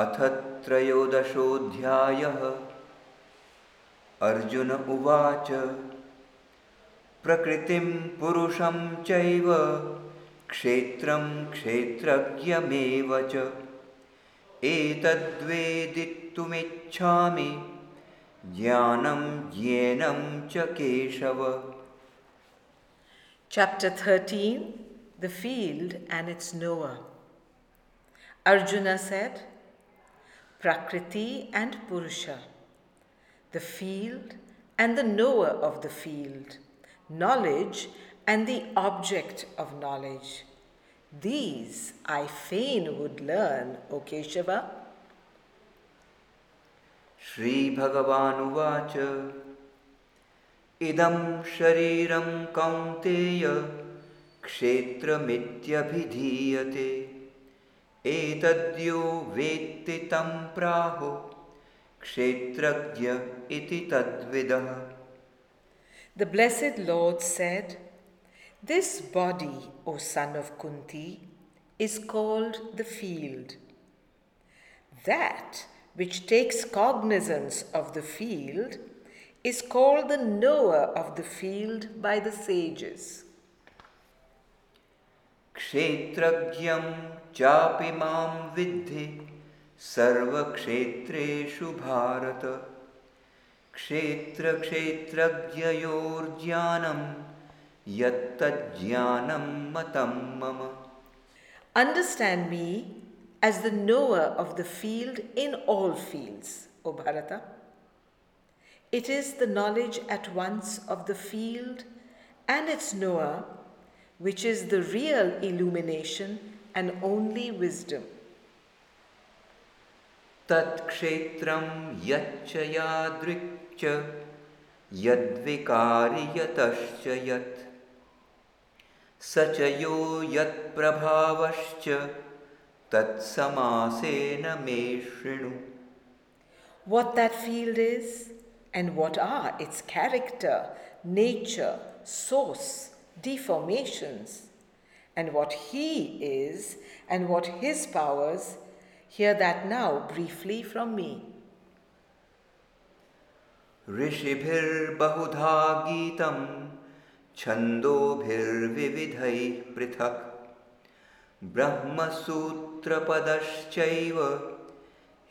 अथ त्रयोदशोऽध्यायः अर्जुन उवाच प्रकृतिं पुरुषं चैव क्षेत्रं क्षेत्रज्ञमेव च। एतद्वेदितुमिच्छामि ज्ञानं ज्ञेनं च Keshav. Chapter 13 The Field and its Knower. Arjuna said, Prakriti and Purusha, the field and the knower of the field, knowledge and the object of knowledge. These I fain would learn, O Keshava. Sri Bhagavan Idam Shariram Kaunteya Kshetramithyabhidhiyate एतद्यो वेत्ति तं प्राहु क्षेत्रज्ञ इति तद्विदः The blessed Lord said, This body, O son of Kunti, is called the field. That which takes cognizance of the field is called the knower of the field by the sages. क्षेत्र विद्धि सर्वक्षेत्रु भारत। क्षेत्र क्षेत्रज्ञर्ज्ञानम यज्ञानम मतम मम। Understand me as the knower of the field in all fields O Bharat it is the knowledge at once of the field and its knower which is the real illumination and only wisdom. तत्क्षेत्रं यच्च यादृक् च यद्विकारि यतश्च यत् स च यो यत्प्रभावश्च तत्समासेन मे शृणु What that field is and what are its character, nature, source, deformations, and what he is and what his powers, hear that now briefly from me. ऋषिभिर्बहुधा गीतं छन्दोभिर्विविधैः पृथक् ब्रह्मसूत्रपदश्चैव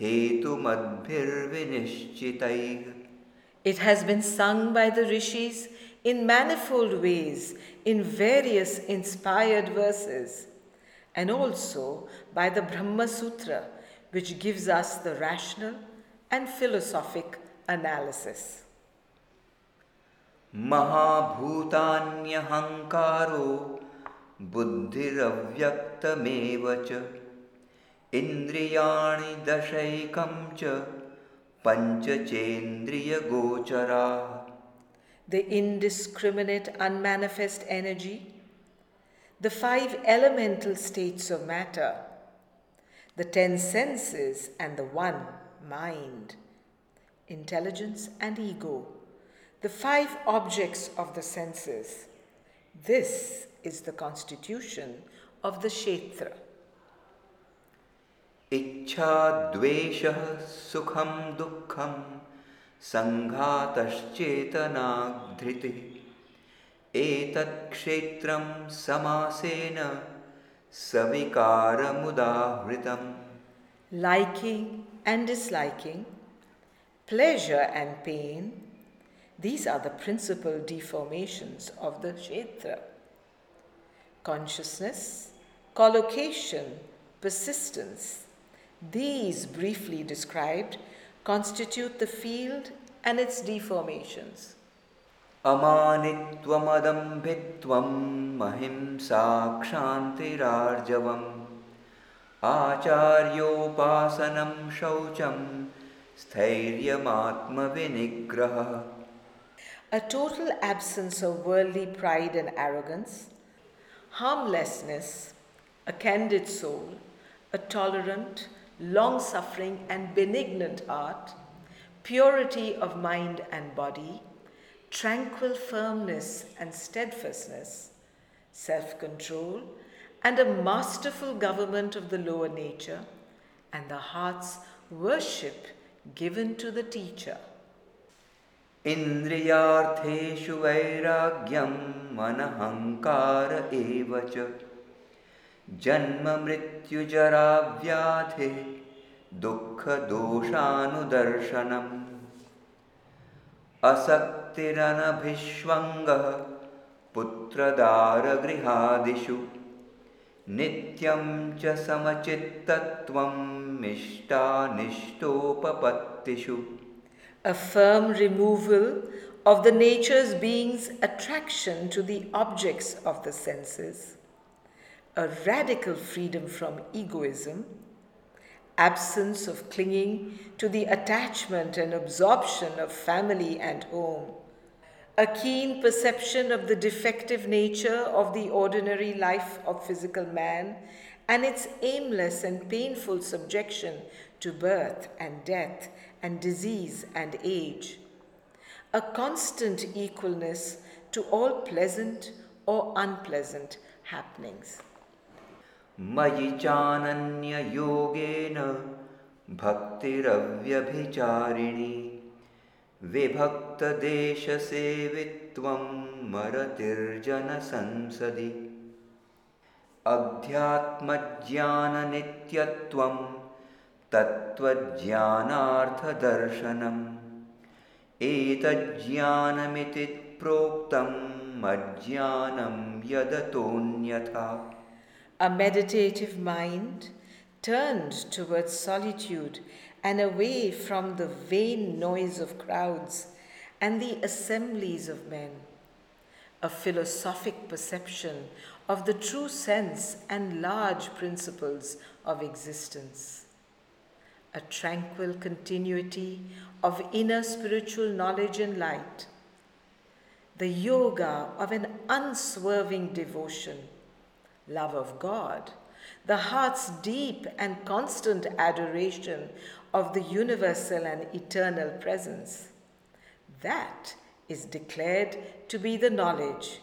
हेतुमद्भिर्विनिश्चितैः It has been sung by the rishis in manifold ways, in various inspired verses, and also by the Brahma Sutra, which gives us the rational and philosophic analysis. महाभूतान्यहङ्कारो बुद्धिरव्यक्तमेव च इन्द्रियाणि दशैकं च पञ्चचेन्द्रियगोचराः The indiscriminate, unmanifest energy, the five elemental states of matter, the ten senses, and the one mind, intelligence, and ego, the five objects of the senses. This is the constitution of the Kshetra. इच्छा द्वेषः सुखं दुःखं संघातचेतना धृति एतत्क्षेत्र समासेन सविकार मुदाहृतम liking and disliking pleasure and pain these are the principal deformations of the kshetra consciousness collocation persistence these briefly described constitute the field and its deformations. अमानित्वमदम्भित्वं महिंसा क्षान्तिरार्जवम् आचार्योपासनं शौचं स्थैर्यमात्मविनिग्रहः A total absence of worldly pride and arrogance, harmlessness, a candid soul, a tolerant, long suffering, and benignant heart, purity of mind and body, tranquil firmness and steadfastness, self control, and a masterful government of the lower nature, and the heart's worship given to the teacher. इन्द्रियार्थेषु वैराग्यं मनहङ्कार एव च जन्ममृत्युजराव्याधे दुःखदोषानुदर्शनम्। असक्तिरनभिष्वङ्गः पुत्रदारगृहादिषु। नित्यं च समचित्तत्वम् इष्टानिष्टोपपत्तिषु A firm removal of the nature's being's attraction to the objects of the senses, a radical freedom from egoism, absence of clinging to the attachment and absorption of family and home, a keen perception of the defective nature of the ordinary life of physical man and its aimless and painful subjection to birth and death and disease and age, a constant equalness to all pleasant or unpleasant happenings. मयि चानन्ययोगेन भक्तिरव्यभिचारिणी। विभक्तदेशसेवित्वं मरतिर्जनसंसदि। अध्यात्मज्ञाननित्यत्वं तत्त्वज्ञानार्थदर्शनम्। एतज्ज्ञानमिति प्रोक्तम् अज्ञानं यदतोऽन्यथा A meditative mind turned towards solitude and away from the vain noise of crowds and the assemblies of men. A philosophic perception of the true sense and large principles of existence. A tranquil continuity of inner spiritual knowledge and light. The yoga of an unswerving devotion love of God, the heart's deep and constant adoration of the universal and eternal presence. That is declared to be the knowledge.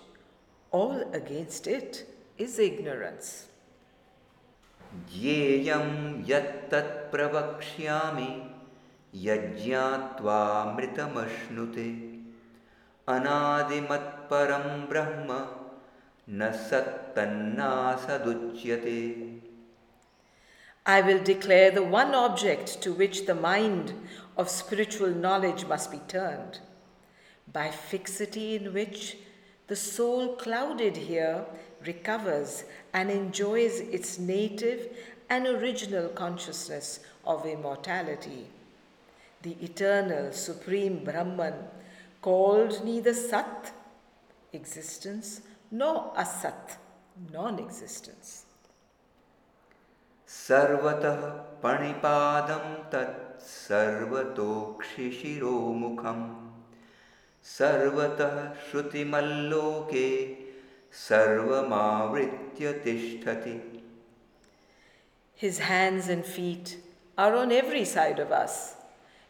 All against it is ignorance. ज्ञेयं यत्तत् प्रवक्ष्यामि यज्ञात्वामृतमश्नुते अनादिमत्परं ब्रह्म न सत्तन्नासदुच्यते I will declare the one object to which the mind of spiritual knowledge must be turned, by fixity in which the soul clouded here recovers and enjoys its native and original consciousness of immortality. The eternal supreme Brahman, called neither Sat, existence, nor Asat, non existence. सर्वतः पणिपादं तत् सर्वतोक्षिशिरोमुखं सर्वतः श्रुतिमल्लोके सर्वमावृत्य तिष्ठति His hands and feet are on every side of us.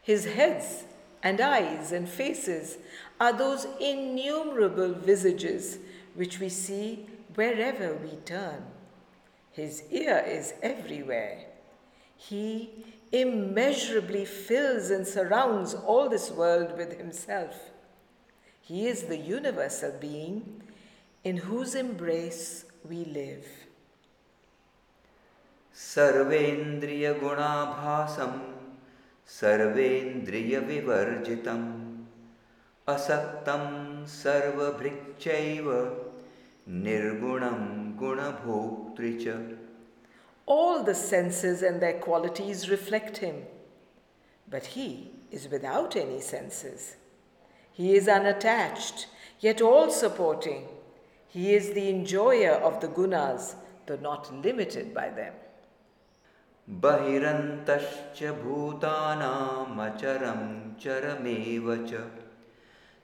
His heads and eyes and faces are those innumerable visages which we see wherever we turn. His ear is everywhere. He immeasurably fills and surrounds all this world with himself. He is the universal being in whose embrace we live. सर्वेन्द्रियगुणाभासं सर्वेन्द्रियविवर्जितम् असक्तं सर्वभृक्षैव निर्गुणं गुणभोक्तृ च All the senses and their qualities reflect him, but he is without any senses. He is unattached, yet all supporting. He is the enjoyer of the gunas, though not limited by them. बहिरन्तश्च भूतानामचरं चरमेव च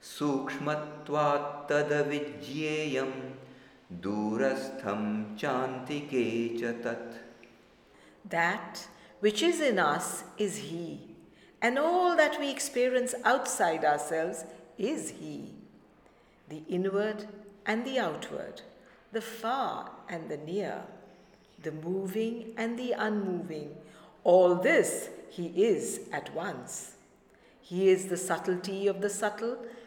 सूक्ष्मत्वात्तदविज्ञेयं दूरस्थं चान्तिके च तत् That which is in us is He, and all that we experience outside ourselves is He. The inward and the outward, the far and the near, the moving and the unmoving, All this he is at once. He is the subtlety of the subtle,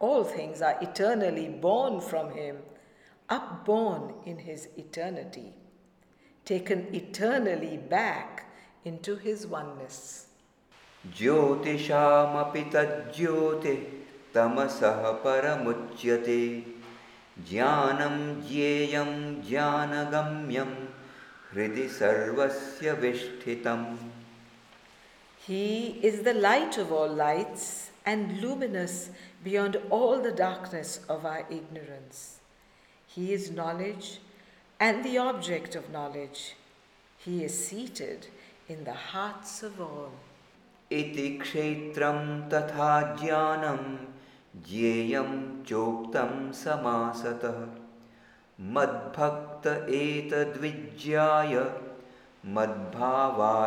All things are eternally born from him, upborn in his eternity, taken eternally back into his oneness. ज्योतिषामपि तज्ज्योति तमसः परमुच्यते ज्ञानं ज्ञेयं ज्ञानगम्यं हृदि सर्वस्य विष्ठितम् He is the light of all lights and luminous beyond all the darkness of our ignorance. He is knowledge and the object of knowledge. He is seated in the hearts of all. इति क्षेत्रं तथा ज्ञानं ज्ञेयं चोक्तं समासतः मद्भक्त एतद्विज्ञाय मद्भावायोपपद्यते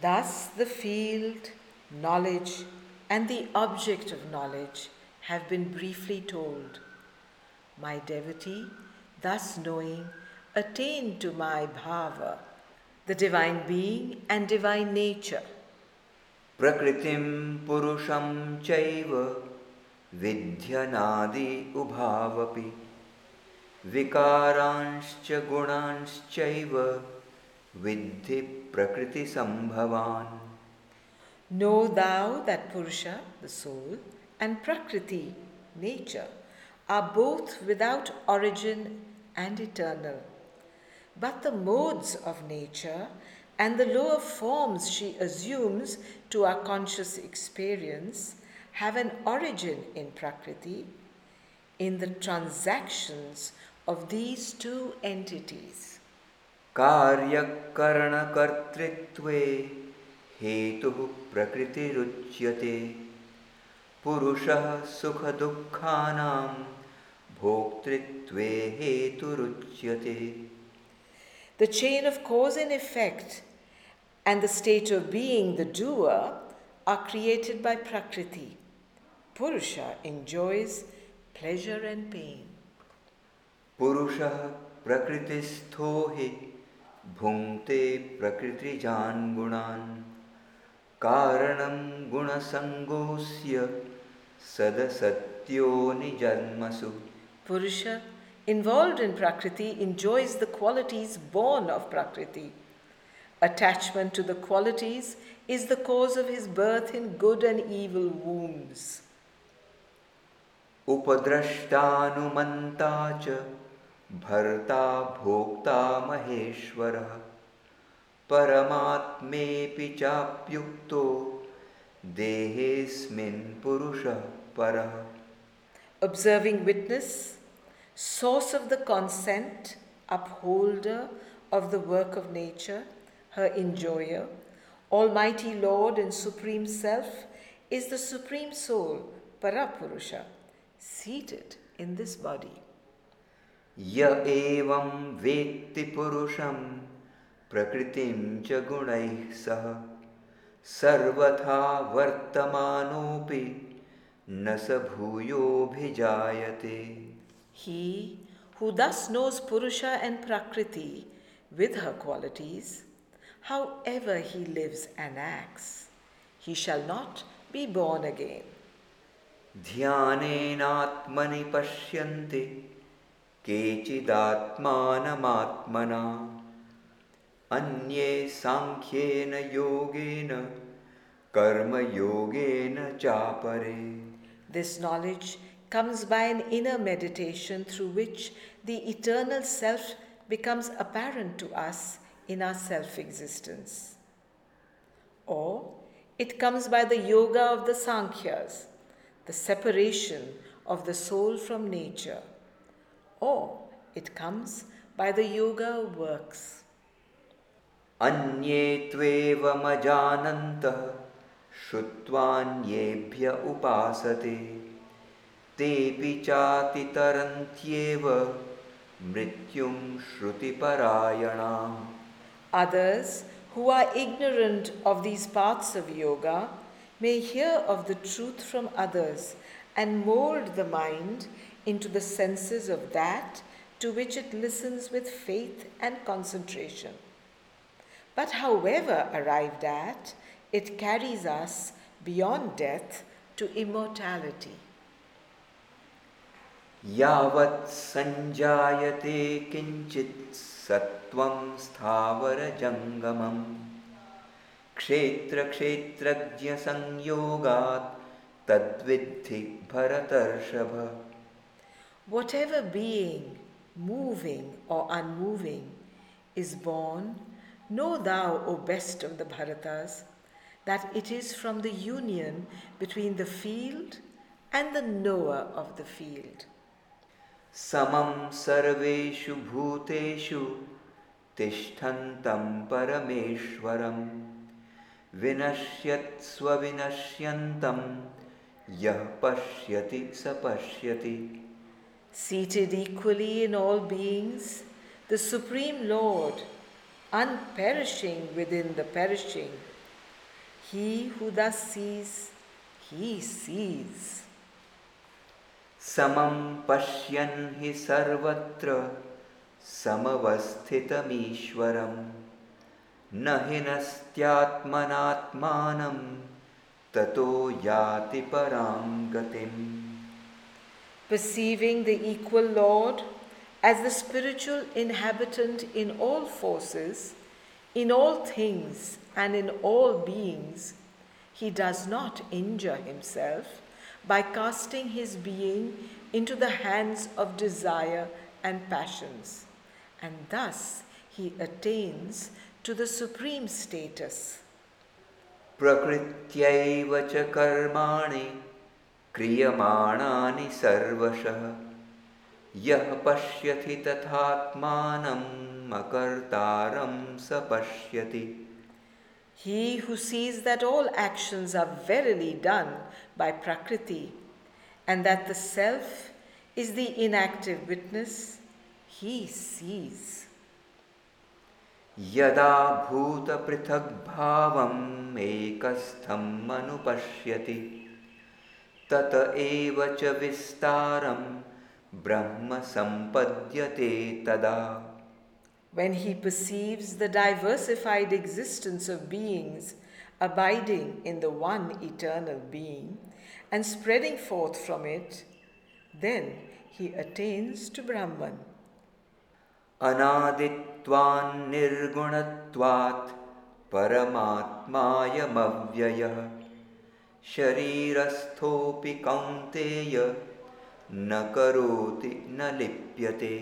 Thus, the field, knowledge, and the object of knowledge have been briefly told. My devotee, thus knowing, attained to my bhava, the divine being and divine nature. प्रकृतिं पुरुषं चैव विध्यनादि उभावपि विकारांश्च गुणांश्चैव विद्धि प्रकृतिसम्भवान् Know thou that Purusha, the soul, and Prakriti, nature, are both without origin and eternal. But the modes of nature and the lower forms she assumes to our conscious experience have an origin in Prakriti, in the transactions of these two entities. कार्यकरणकर्तृत्वे हेतुः प्रकृतिरुच्यते पुरुषः सुखदुःखानां भोक्तृत्वे हेतुरुच्यते The chain of cause and effect and the state of being the doer are created by Prakriti. Purusha enjoys pleasure and pain. पुरुषः प्रकृतिस्थो हि भुङ्क्ते प्रकृतिजान् गुणान् कारणं गुणसङ्गोऽस्य सदसत्यो निजन्मसु Purusha, involved in Prakriti, enjoys the qualities born of Prakriti. Attachment to the qualities is the cause of his birth in good and evil wombs. उपद्रष्टानुमन्ता च भर्ता भोक्ता महेश्वरः। परमात्मे चाप्युक्त, देहेऽस्मिन् पुरुष पर। Observing witness source of the consent upholder of the work of nature her enjoyer all mighty lord and supreme self is the supreme soul Para Purusha seated in this बाडी य एवं वेत्ति पुरुषं प्रकृतिं च गुणैः सह सर्वथा वर्तमानोऽपि न स भूयोऽभिजायते He who thus knows Purusha and Prakriti with her qualities, however he lives and acts, he shall not be born again. ध्यानेनात्मनि पश्यन्ति केचिदात्मानमात्मना अन्ये साङ्ख्येन योगेन कर्मयोगेन चापरे This knowledge comes by an inner meditation through which the eternal self becomes apparent to us in our self existence. Or it comes by the yoga of the Sankhyas, the separation of the soul from nature. Or it comes by the yoga works. अन्ये त्वेवमजानन्तः श्रुत्वान्येभ्य उपासते तेऽपि चातितरन्त्येव मृत्युं श्रुतिपरायणाम् Others who are ignorant of these parts of yoga may hear of the truth from others and mold the mind into the senses of that to which it listens with faith and concentration. But however arrived at, it carries us beyond death to immortality. यावत् सञ्जायते किञ्चित् सत्त्वं स्थावरजङ्गमम् क्षेत्रक्षेत्रज्ञसंयोगात् तद्विद्धि भरतर्षभ Whatever being, moving or unmoving, is born, know thou, O best of the Bharatas, that it is from the union between the field and the knower of the field. Samam sarveshu bhuteshu tishtantam parameshwaram vinashyat swavinashyantam yah pashyati sapashyati. Seated equally in all beings, the Supreme Lord, unperishing within the perishing, he who thus sees, he sees. समं पश्यन् हि सर्वत्र समवस्थितमीश्वरं न हि नस्त्यात्मनात्मानं ततो याति परां गतिम् perceiving the equal Lord as the spiritual inhabitant in all forces, in all things, and in all beings, he does not injure himself by casting his being into the hands of desire and passions, and thus he attains to the supreme status. प्रकृत्यैव च कर्माणि क्रियमाणानि सर्वशः यः पश्यति तथात्मानम् अकर्तारं स पश्यति He who sees that all actions are verily done by Prakriti and that the self is the inactive witness, he sees. यदा भूतपृथग्भावम् एकस्थम् अनुपश्यति तत एव च विस्तारं ब्रह्म सम्पद्यते तदा When he perceives the diversified existence of beings abiding in the one eternal being and spreading forth from it, then he attains to Brahman. अनादित्वान् निर्गुणत्वात् परमात्मायमव्ययः शरीरस्थोऽपि कौन्तेय न करोति न लिप्यते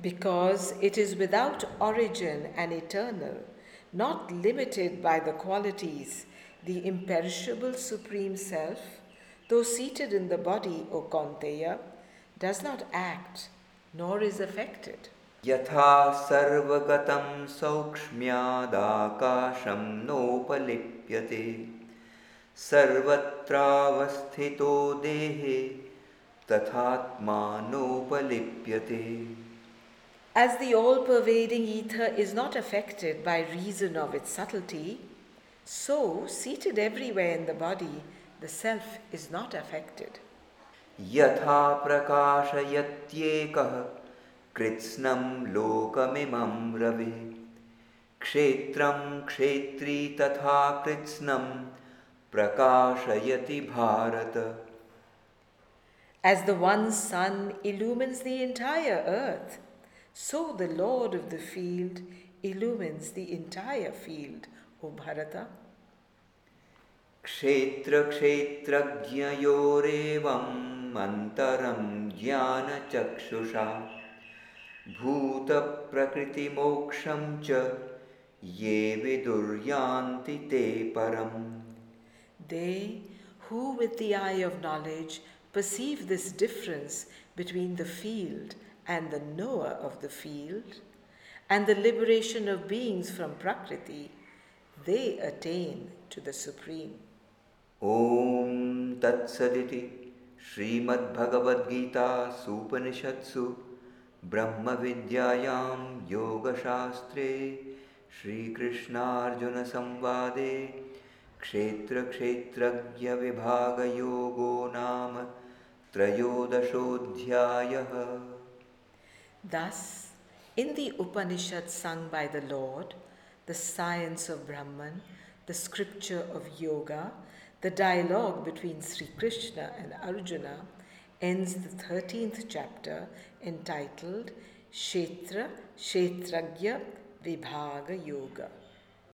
Because it is without origin and eternal, not limited by the qualities, the imperishable Supreme Self, though seated in the body, O Kaunteya, does not act nor is affected. यथा सर्वगतं सौक्ष्म्यादाकाशं नोपलिप्यते सर्वत्रावस्थितो देहे तथात्मानोपलिप्यते As the all pervading ether is not affected by reason of its subtlety, so, seated everywhere in the body, the self is not affected. यथा प्रकाशयत्येकः कृत्स्नं लोकमिमं रविः क्षेत्रं क्षेत्री तथा कृत्स्नं प्रकाशयति Bharat As the one sun illumines the entire earth, so the Lord of the field illumines the entire field, O Bharata. क्षेत्रक्षेत्रज्ञयोरेवम् अन्तरं ज्ञानचक्षुषा भूतप्रकृतिमोक्षं च ये विदुर्यान्ति ते परम् They who, with the eye of knowledge, perceive this difference between the field and the knower of the field, and the liberation of beings from Prakriti, they attain to the Supreme. Om Tat Saditi Srimad Bhagavad Gita Supanishatsu Brahma Vidyayam Yoga Shastre Shri Krishna Arjuna Samvade क्षेत्रक्षेत्रज्ञविभागयोगो नाम त्रयोदशोऽध्यायः Thus, in the Upanishad sung by the Lord, the science of Brahman, the scripture of yoga, the dialogue between Sri Krishna and Arjuna ends the 13th chapter entitled Kshetra Kshetragya Vibhaga Yoga.